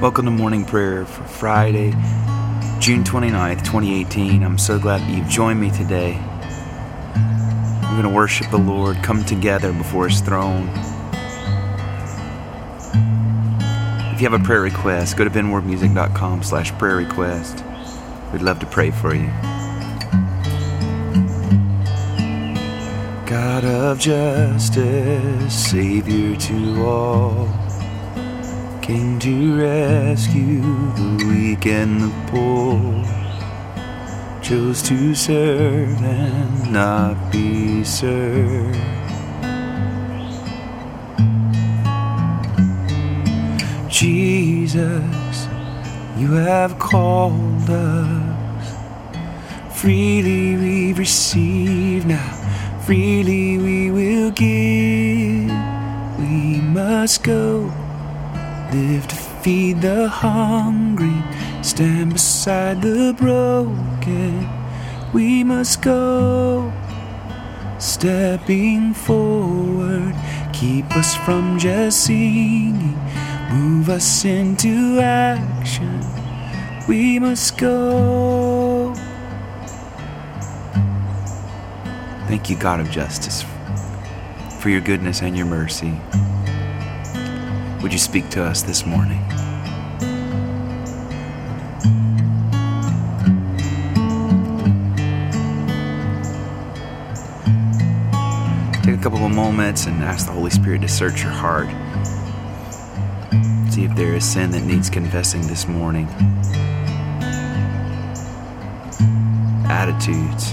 Welcome to morning prayer for Friday, June 29th, 2018. I'm so glad that you've joined me today. We're going to worship the Lord, come together before His throne. If you have a prayer request, go to benwardmusic.com slash prayer request. We'd love to pray for you. Of justice, Savior to all came to rescue the weak and the poor, chose to serve and not be served. Jesus, you have called us. Freely we receive now, freely we will give. We must go Live to feed the hungry, stand beside the broken. We must go, stepping forward. Keep us from just singing, move us into action. We must go. Thank you, God of justice, for your goodness and your mercy. Would you speak to us this morning? Take a couple of moments and ask the Holy Spirit to search your heart. See if there is sin that needs confessing this morning. Attitudes,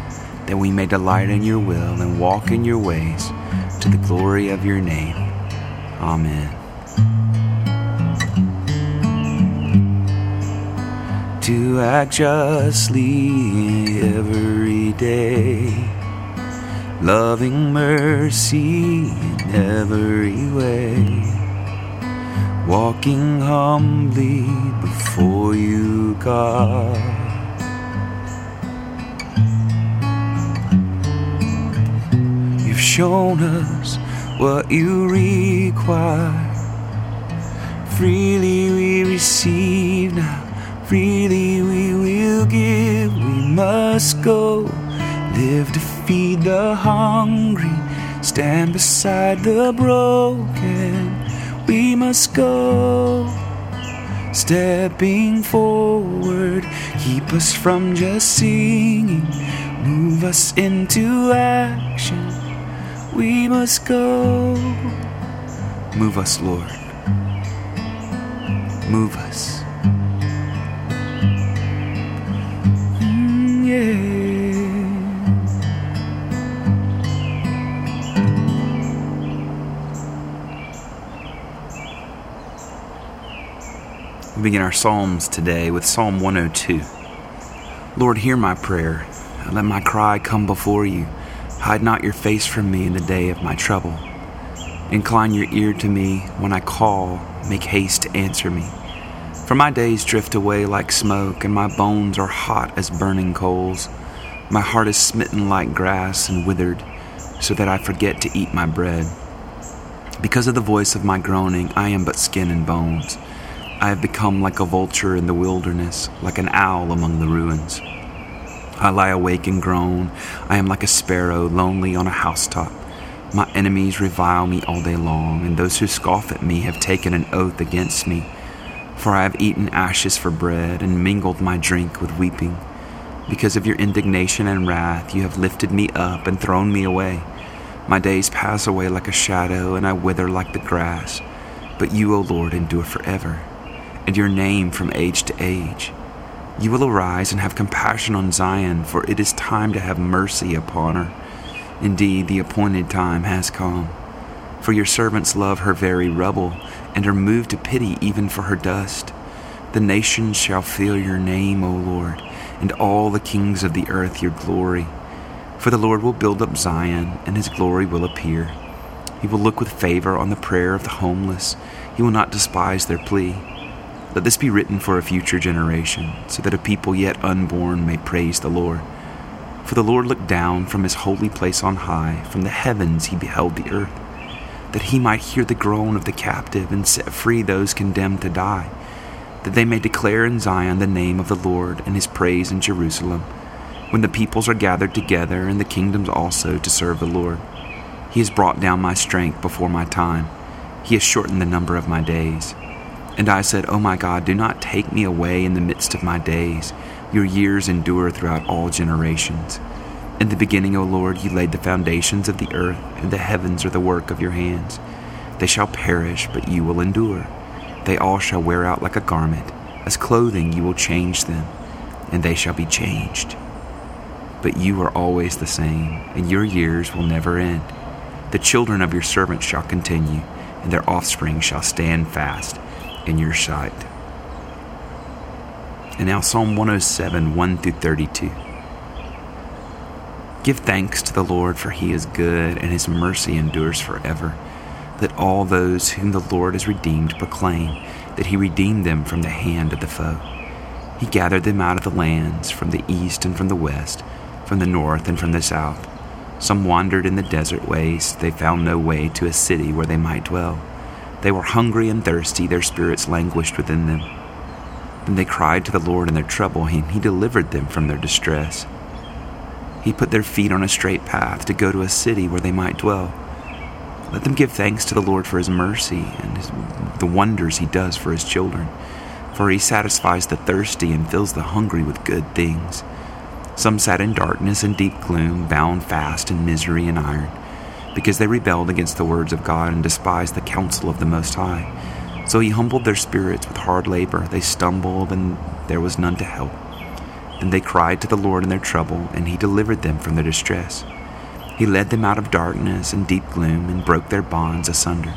that we may delight in your will and walk in your ways to the glory of your name. Amen. to act justly every day, loving mercy in every way, walking humbly before you, God. Shown us what you require. Freely we receive now freely we will give. We must go, live to feed the hungry, stand beside the broken. We must go, stepping forward, keep us from just singing, move us into action. We must go. Move us, Lord. Move us. Mm, yeah. We begin our Psalms today with Psalm 102. Lord, hear my prayer. Let my cry come before you. Hide not your face from me in the day of my trouble. Incline your ear to me when I call. Make haste to answer me. For my days drift away like smoke, and my bones are hot as burning coals. My heart is smitten like grass and withered, so that I forget to eat my bread. Because of the voice of my groaning, I am but skin and bones. I have become like a vulture in the wilderness, like an owl among the ruins. I lie awake and groan. I am like a sparrow lonely on a housetop. My enemies revile me all day long, and those who scoff at me have taken an oath against me. For I have eaten ashes for bread and mingled my drink with weeping. Because of your indignation and wrath, you have lifted me up and thrown me away. My days pass away like a shadow, and I wither like the grass. But you, O Lord, endure forever and your name from age to age. You will arise and have compassion on Zion, for it is time to have mercy upon her. Indeed, the appointed time has come. For your servants love her very rubble, and are moved to pity even for her dust. The nations shall fear your name, O Lord, and all the kings of the earth your glory. For the Lord will build up Zion, and his glory will appear. He will look with favor on the prayer of the homeless. He will not despise their plea. Let this be written for a future generation, so that a people yet unborn may praise the Lord. For the Lord looked down from his holy place on high, from the heavens he beheld the earth, that he might hear the groan of the captive and set free those condemned to die, that they may declare in Zion the name of the Lord and his praise in Jerusalem, when the peoples are gathered together and the kingdoms also to serve the Lord. He has brought down my strength before my time, he has shortened the number of my days. And I said, O oh my God, do not take me away in the midst of my days. Your years endure throughout all generations. In the beginning, O Lord, you laid the foundations of the earth, and the heavens are the work of your hands. They shall perish, but you will endure. They all shall wear out like a garment. As clothing, you will change them, and they shall be changed. But you are always the same, and your years will never end. The children of your servants shall continue, and their offspring shall stand fast in your sight. And now, Psalm 107, 1 through 32. Give thanks to the Lord, for he is good, and his mercy endures forever. Let all those whom the Lord has redeemed proclaim that he redeemed them from the hand of the foe. He gathered them out of the lands, from the east and from the west, from the north and from the south. Some wandered in the desert waste, they found no way to a city where they might dwell. They were hungry and thirsty, their spirits languished within them. Then they cried to the Lord in their trouble, and He delivered them from their distress. He put their feet on a straight path to go to a city where they might dwell. Let them give thanks to the Lord for His mercy and his, the wonders He does for His children. For He satisfies the thirsty and fills the hungry with good things. Some sat in darkness and deep gloom, bound fast in misery and iron because they rebelled against the words of God and despised the counsel of the Most High. So he humbled their spirits with hard labor. They stumbled, and there was none to help. Then they cried to the Lord in their trouble, and he delivered them from their distress. He led them out of darkness and deep gloom, and broke their bonds asunder.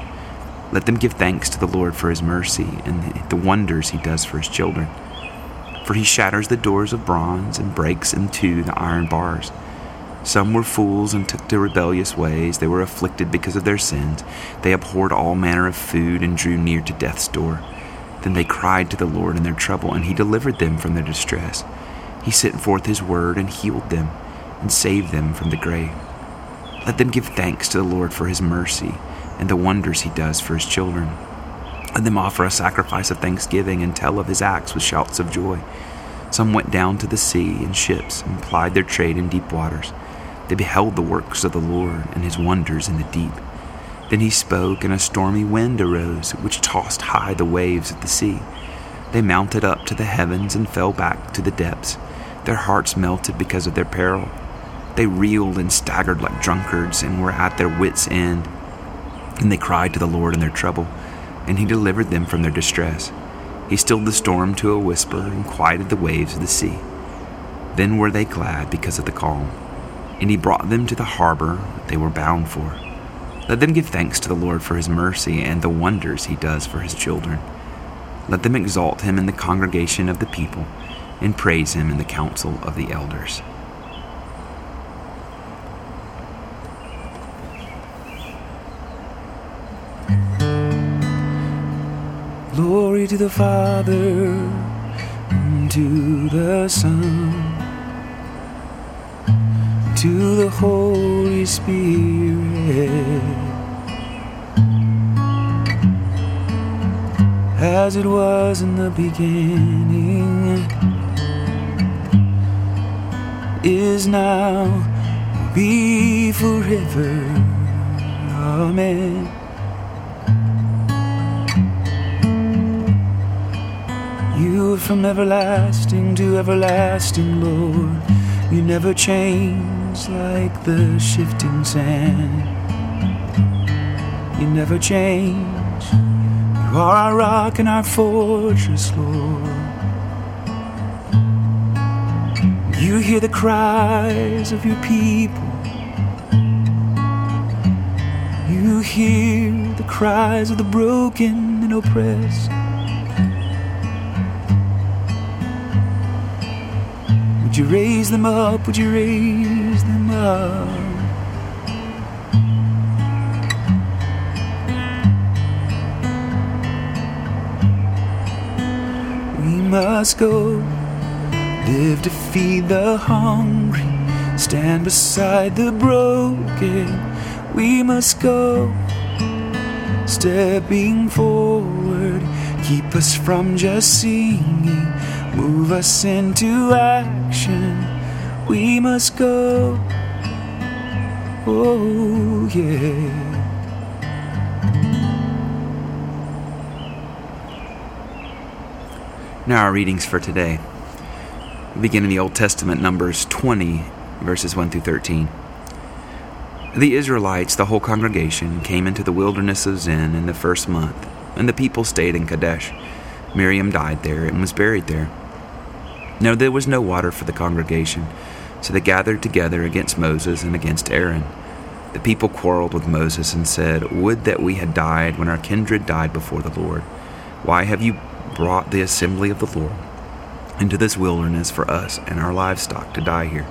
Let them give thanks to the Lord for his mercy and the wonders he does for his children. For he shatters the doors of bronze and breaks in two the iron bars. Some were fools and took to rebellious ways. They were afflicted because of their sins. They abhorred all manner of food and drew near to death's door. Then they cried to the Lord in their trouble, and he delivered them from their distress. He sent forth his word and healed them, and saved them from the grave. Let them give thanks to the Lord for his mercy and the wonders he does for his children. Let them offer a sacrifice of thanksgiving and tell of his acts with shouts of joy. Some went down to the sea in ships and plied their trade in deep waters. They beheld the works of the Lord and his wonders in the deep. Then he spoke, and a stormy wind arose, which tossed high the waves of the sea. They mounted up to the heavens and fell back to the depths. Their hearts melted because of their peril. They reeled and staggered like drunkards and were at their wits' end. And they cried to the Lord in their trouble, and he delivered them from their distress. He stilled the storm to a whisper and quieted the waves of the sea. Then were they glad because of the calm and he brought them to the harbor they were bound for. Let them give thanks to the Lord for his mercy and the wonders he does for his children. Let them exalt him in the congregation of the people and praise him in the council of the elders. Glory to the Father, and to the Son to the Holy Spirit. As it was in the beginning, is now, be forever. Amen. You from everlasting to everlasting, Lord. You never change like the shifting sand. You never change. You are our rock and our fortress, Lord. You hear the cries of your people. You hear the cries of the broken and oppressed. Would you raise them up? Would you raise them up? We must go, live to feed the hungry, stand beside the broken. We must go, stepping forward, keep us from just singing, move us into action. We must go, oh yeah. Now, our readings for today we begin in the Old Testament, Numbers 20, verses 1 through 13. The Israelites, the whole congregation, came into the wilderness of Zin in the first month, and the people stayed in Kadesh. Miriam died there and was buried there. Now there was no water for the congregation, so they gathered together against Moses and against Aaron. The people quarreled with Moses and said, Would that we had died when our kindred died before the Lord. Why have you brought the assembly of the Lord into this wilderness for us and our livestock to die here?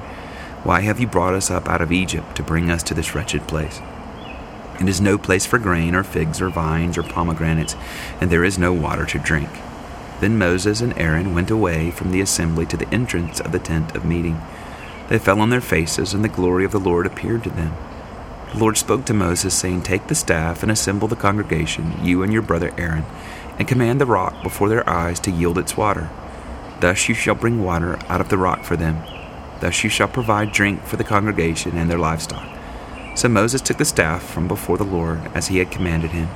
Why have you brought us up out of Egypt to bring us to this wretched place? It is no place for grain, or figs, or vines, or pomegranates, and there is no water to drink. Then Moses and Aaron went away from the assembly to the entrance of the tent of meeting. They fell on their faces, and the glory of the Lord appeared to them. The Lord spoke to Moses, saying, Take the staff and assemble the congregation, you and your brother Aaron, and command the rock before their eyes to yield its water. Thus you shall bring water out of the rock for them. Thus you shall provide drink for the congregation and their livestock. So Moses took the staff from before the Lord, as he had commanded him.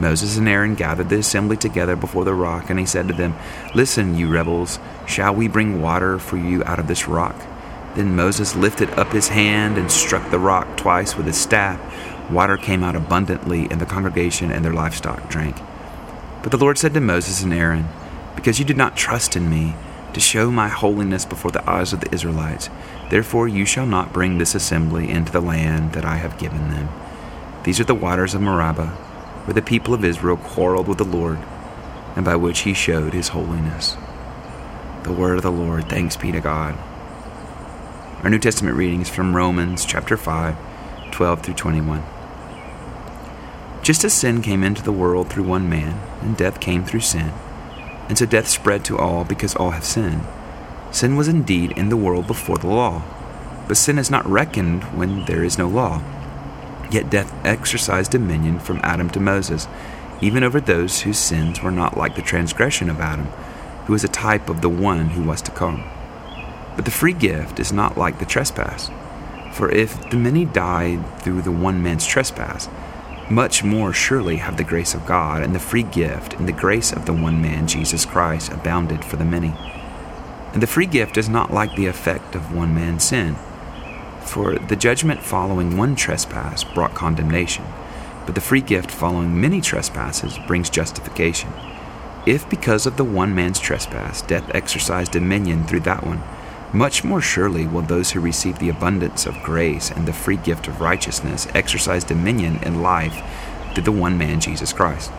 Moses and Aaron gathered the assembly together before the rock, and he said to them, Listen, you rebels, shall we bring water for you out of this rock? Then Moses lifted up his hand and struck the rock twice with his staff. Water came out abundantly, and the congregation and their livestock drank. But the Lord said to Moses and Aaron, Because you did not trust in me to show my holiness before the eyes of the Israelites, therefore you shall not bring this assembly into the land that I have given them. These are the waters of Meribah, where the people of Israel quarreled with the Lord, and by which he showed his holiness. The word of the Lord, thanks be to God. Our New Testament readings from Romans chapter 5, 12 through 21. Just as sin came into the world through one man, and death came through sin, and so death spread to all because all have sinned. Sin was indeed in the world before the law, but sin is not reckoned when there is no law. Yet death exercised dominion from Adam to Moses, even over those whose sins were not like the transgression of Adam, who is a type of the one who was to come. But the free gift is not like the trespass. For if the many died through the one man's trespass, much more surely have the grace of God and the free gift and the grace of the one man, Jesus Christ, abounded for the many. And the free gift is not like the effect of one man's sin. For the judgment following one trespass brought condemnation, but the free gift following many trespasses brings justification. If because of the one man's trespass death exercised dominion through that one, much more surely will those who receive the abundance of grace and the free gift of righteousness exercise dominion in life through the one man, Jesus Christ.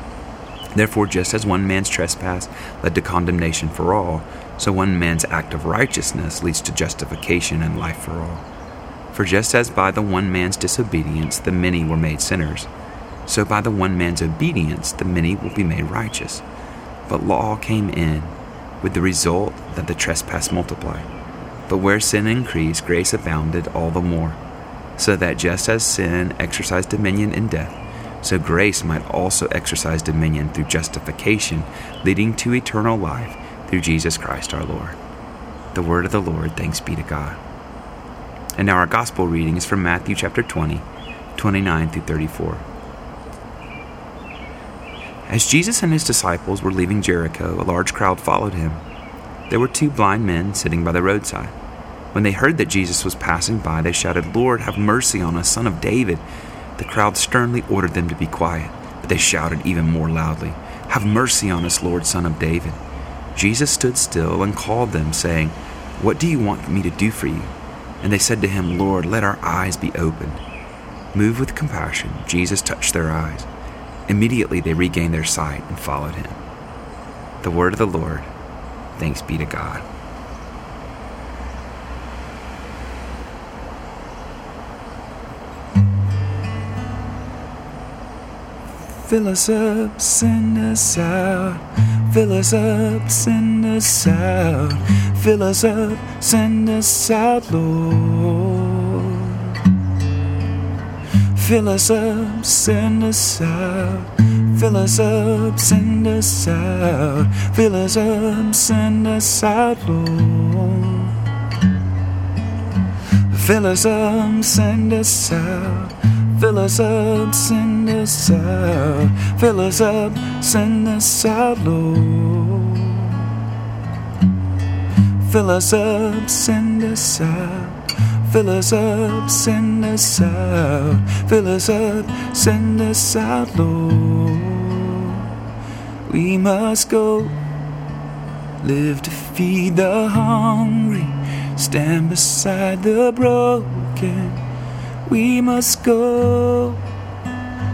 Therefore, just as one man's trespass led to condemnation for all, so one man's act of righteousness leads to justification and life for all. For just as by the one man's disobedience the many were made sinners, so by the one man's obedience the many will be made righteous. But law came in with the result that the trespass multiplied. But where sin increased, grace abounded all the more, so that just as sin exercised dominion in death, so grace might also exercise dominion through justification, leading to eternal life through Jesus Christ our Lord. The word of the Lord, thanks be to God. And now our gospel reading is from Matthew chapter 20, 29 through 34. As Jesus and his disciples were leaving Jericho, a large crowd followed him. There were two blind men sitting by the roadside. When they heard that Jesus was passing by, they shouted, Lord, have mercy on us, son of David. The crowd sternly ordered them to be quiet, but they shouted even more loudly, Have mercy on us, Lord, son of David. Jesus stood still and called them, saying, What do you want me to do for you? And they said to him, Lord, let our eyes be opened. Moved with compassion, Jesus touched their eyes. Immediately they regained their sight and followed him. The word of the Lord. Thanks be to God. Fill us up, send us out. Fill us up, send us out. Fill us up, send us out, Lord. Fill us up, send us out. Fill us up, send us out. Fill us up, send us out, Lord. Fill us up, send us out. Fill us up, send us out. Fill us up, send us out, Lord. Fill us up, send us out. Fill us up, send us out. Fill us up, send us out, Lord. We must go, live to feed the hungry, stand beside the broken we must go.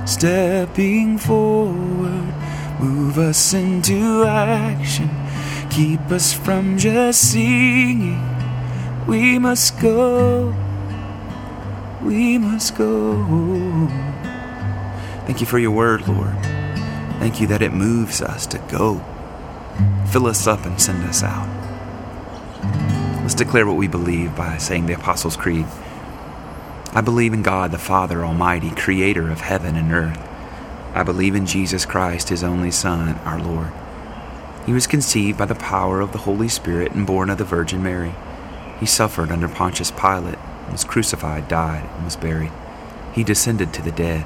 Stepping forward, move us into action, keep us from just singing. We must go. We must go. Thank you for your word, Lord. Thank you that it moves us to go. Fill us up and send us out. Let's declare what we believe by saying the Apostles' Creed. I believe in God the Father Almighty, creator of heaven and earth. I believe in Jesus Christ, his only Son, our Lord. He was conceived by the power of the Holy Spirit and born of the Virgin Mary. He suffered under Pontius Pilate, was crucified, died, and was buried. He descended to the dead.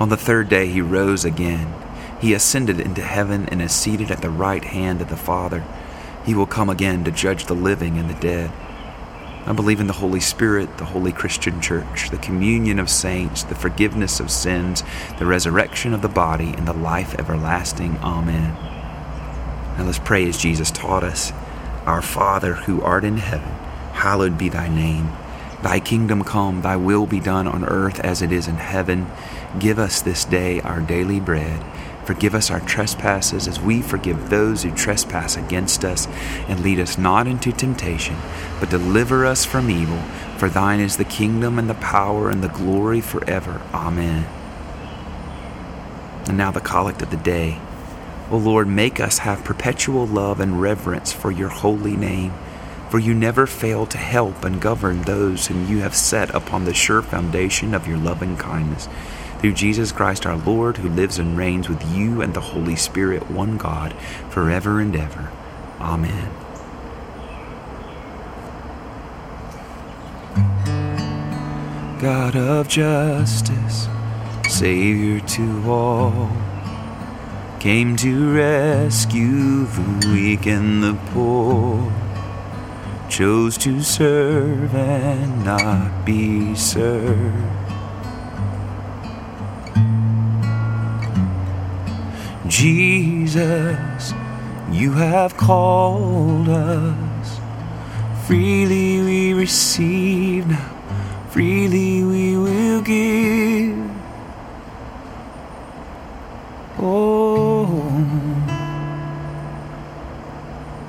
On the third day he rose again. He ascended into heaven and is seated at the right hand of the Father. He will come again to judge the living and the dead. I believe in the Holy Spirit, the Holy Christian Church, the communion of saints, the forgiveness of sins, the resurrection of the body, and the life everlasting. Amen. Now let's pray as Jesus taught us Our Father, who art in heaven, hallowed be thy name. Thy kingdom come, thy will be done on earth as it is in heaven. Give us this day our daily bread Forgive us our trespasses as we forgive those who trespass against us. And lead us not into temptation, but deliver us from evil. For thine is the kingdom and the power and the glory forever. Amen. And now the collect of the day. O Lord, make us have perpetual love and reverence for your holy name. For you never fail to help and govern those whom you have set upon the sure foundation of your loving kindness through Jesus Christ our Lord, who lives and reigns with you and the Holy Spirit, one God, forever and ever. Amen. God of justice, Savior to all, came to rescue the weak and the poor, chose to serve and not be served Jesus, you have called us. Freely we receive now, freely we will give. Oh,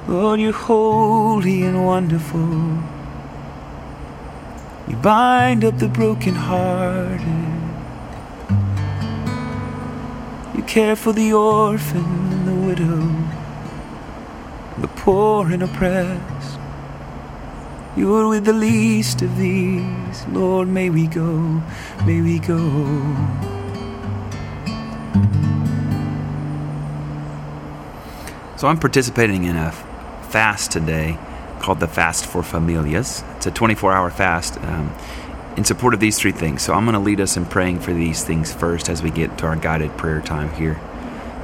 Lord, you're holy and wonderful. You bind up the brokenhearted. Care for the orphan and the widow, the poor and oppressed. You are with the least of these, Lord. May we go, may we go. So I'm participating in a fast today called the Fast for Familias. It's a 24 hour fast. Um, in support of these three things. So I'm going to lead us in praying for these things first as we get to our guided prayer time here.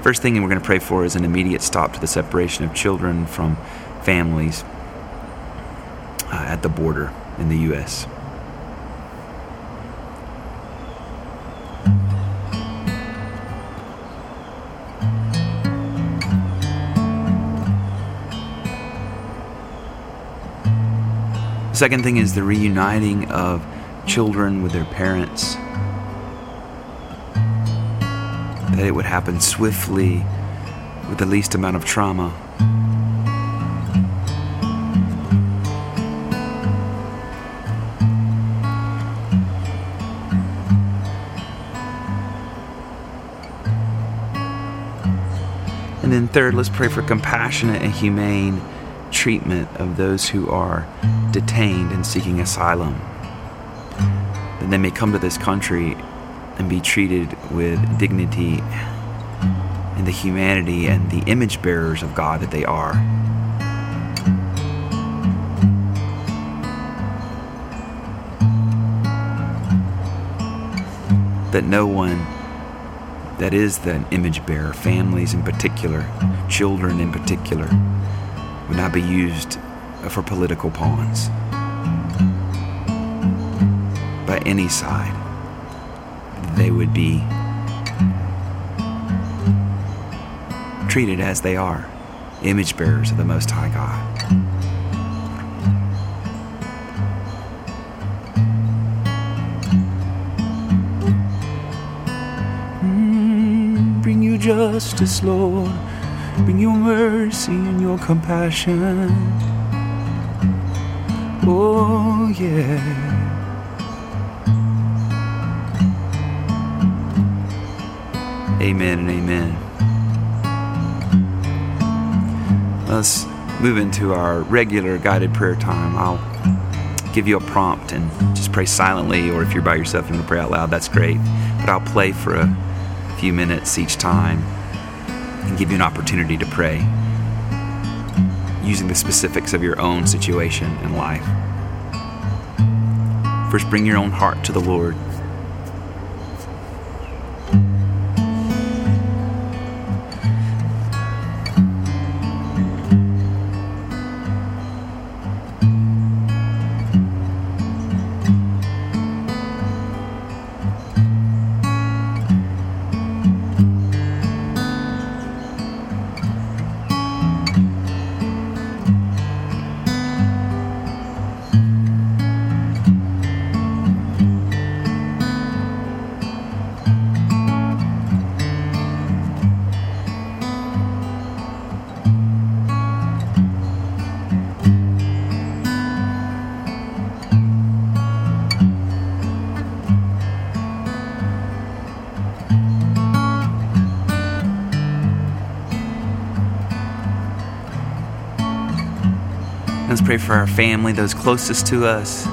First thing we're going to pray for is an immediate stop to the separation of children from families uh, at the border in the U.S. Second thing is the reuniting of children with their parents. That it would happen swiftly with the least amount of trauma. And then, third, let's pray for compassionate and humane treatment of those who are detained and seeking asylum. That they may come to this country and be treated with dignity and the humanity and the image bearers of God that they are. That no one that is the image bearer, families in particular, children in particular, would not be used for political pawns by any side. They would be treated as they are image bearers of the Most High God. Mm, bring you justice, Lord. Bring your mercy and your compassion. Oh, yeah. Amen and amen. Let's move into our regular guided prayer time. I'll give you a prompt and just pray silently, or if you're by yourself and to pray out loud, that's great. But I'll play for a few minutes each time and give you an opportunity to pray using the specifics of your own situation and life. First, bring your own heart to the Lord. Pray for our family, those closest to us.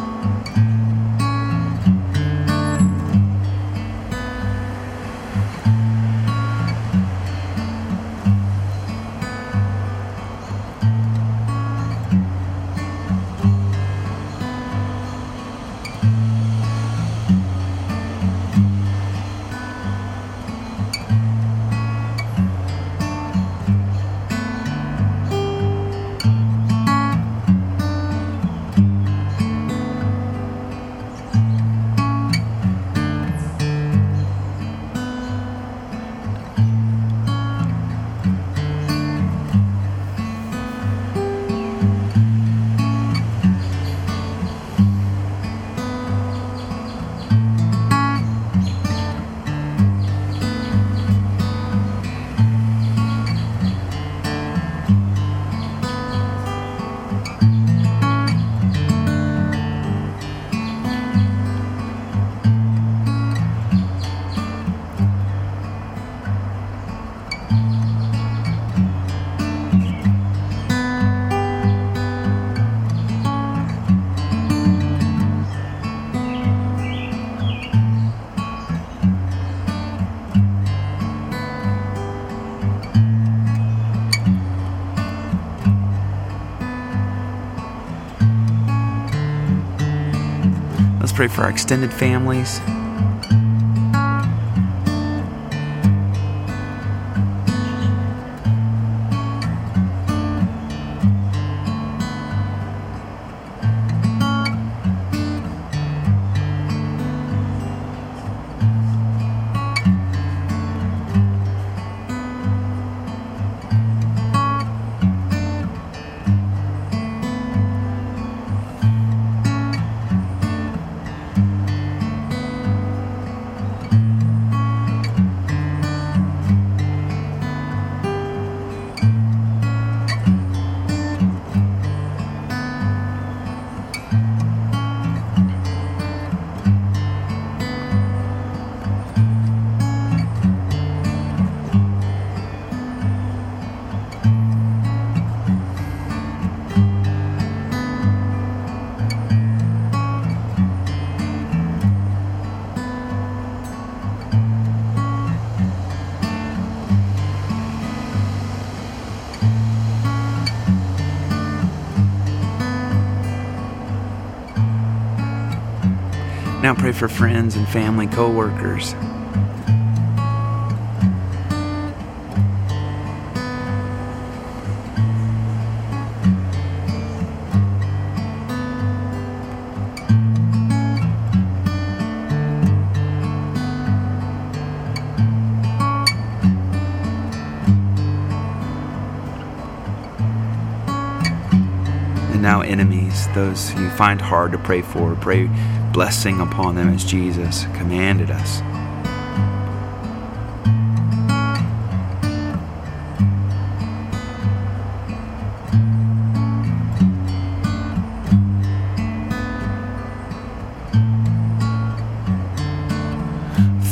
Pray for our extended families. Now pray for friends and family, co workers. And now, enemies, those you find hard to pray for, pray blessing upon them as Jesus commanded us.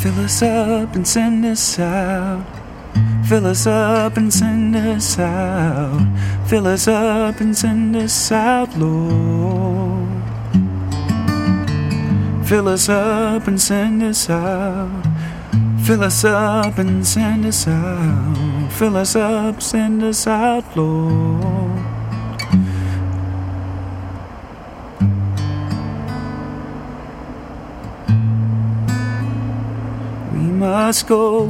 Fill us up and send us out. Fill us up and send us out. Fill us up and send us out, Lord. Fill us up and send us out. Fill us up and send us out. Fill us up, send us out, Lord. We must go,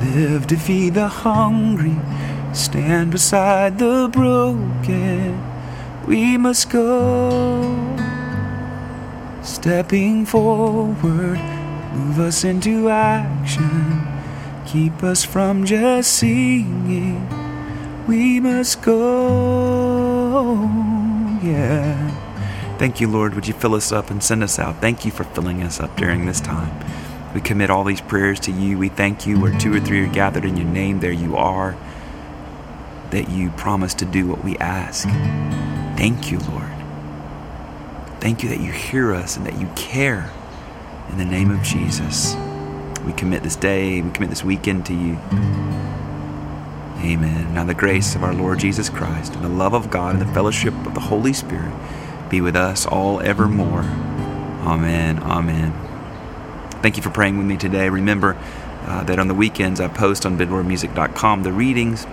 live to feed the hungry, stand beside the broken. We must go, stepping forward, move us into action, keep us from just singing. We must go, yeah. Thank you, Lord. Would you fill us up and send us out? Thank you for filling us up during this time. We commit all these prayers to you. We thank you where two or three are gathered in your name, there you are. That you promise to do what we ask. Thank you, Lord. Thank you that you hear us and that you care. In the name of Jesus, we commit this day, we commit this weekend to you. Amen. Now, the grace of our Lord Jesus Christ and the love of God and the fellowship of the Holy Spirit be with us all evermore. Amen. Amen. Thank you for praying with me today. Remember uh, that on the weekends I post on benwardmusic.com the readings,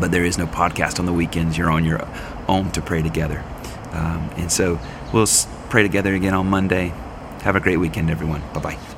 but there is no podcast on the weekends. You're on your own to pray together. Um, and so we'll pray together again on Monday. Have a great weekend, everyone. Bye bye.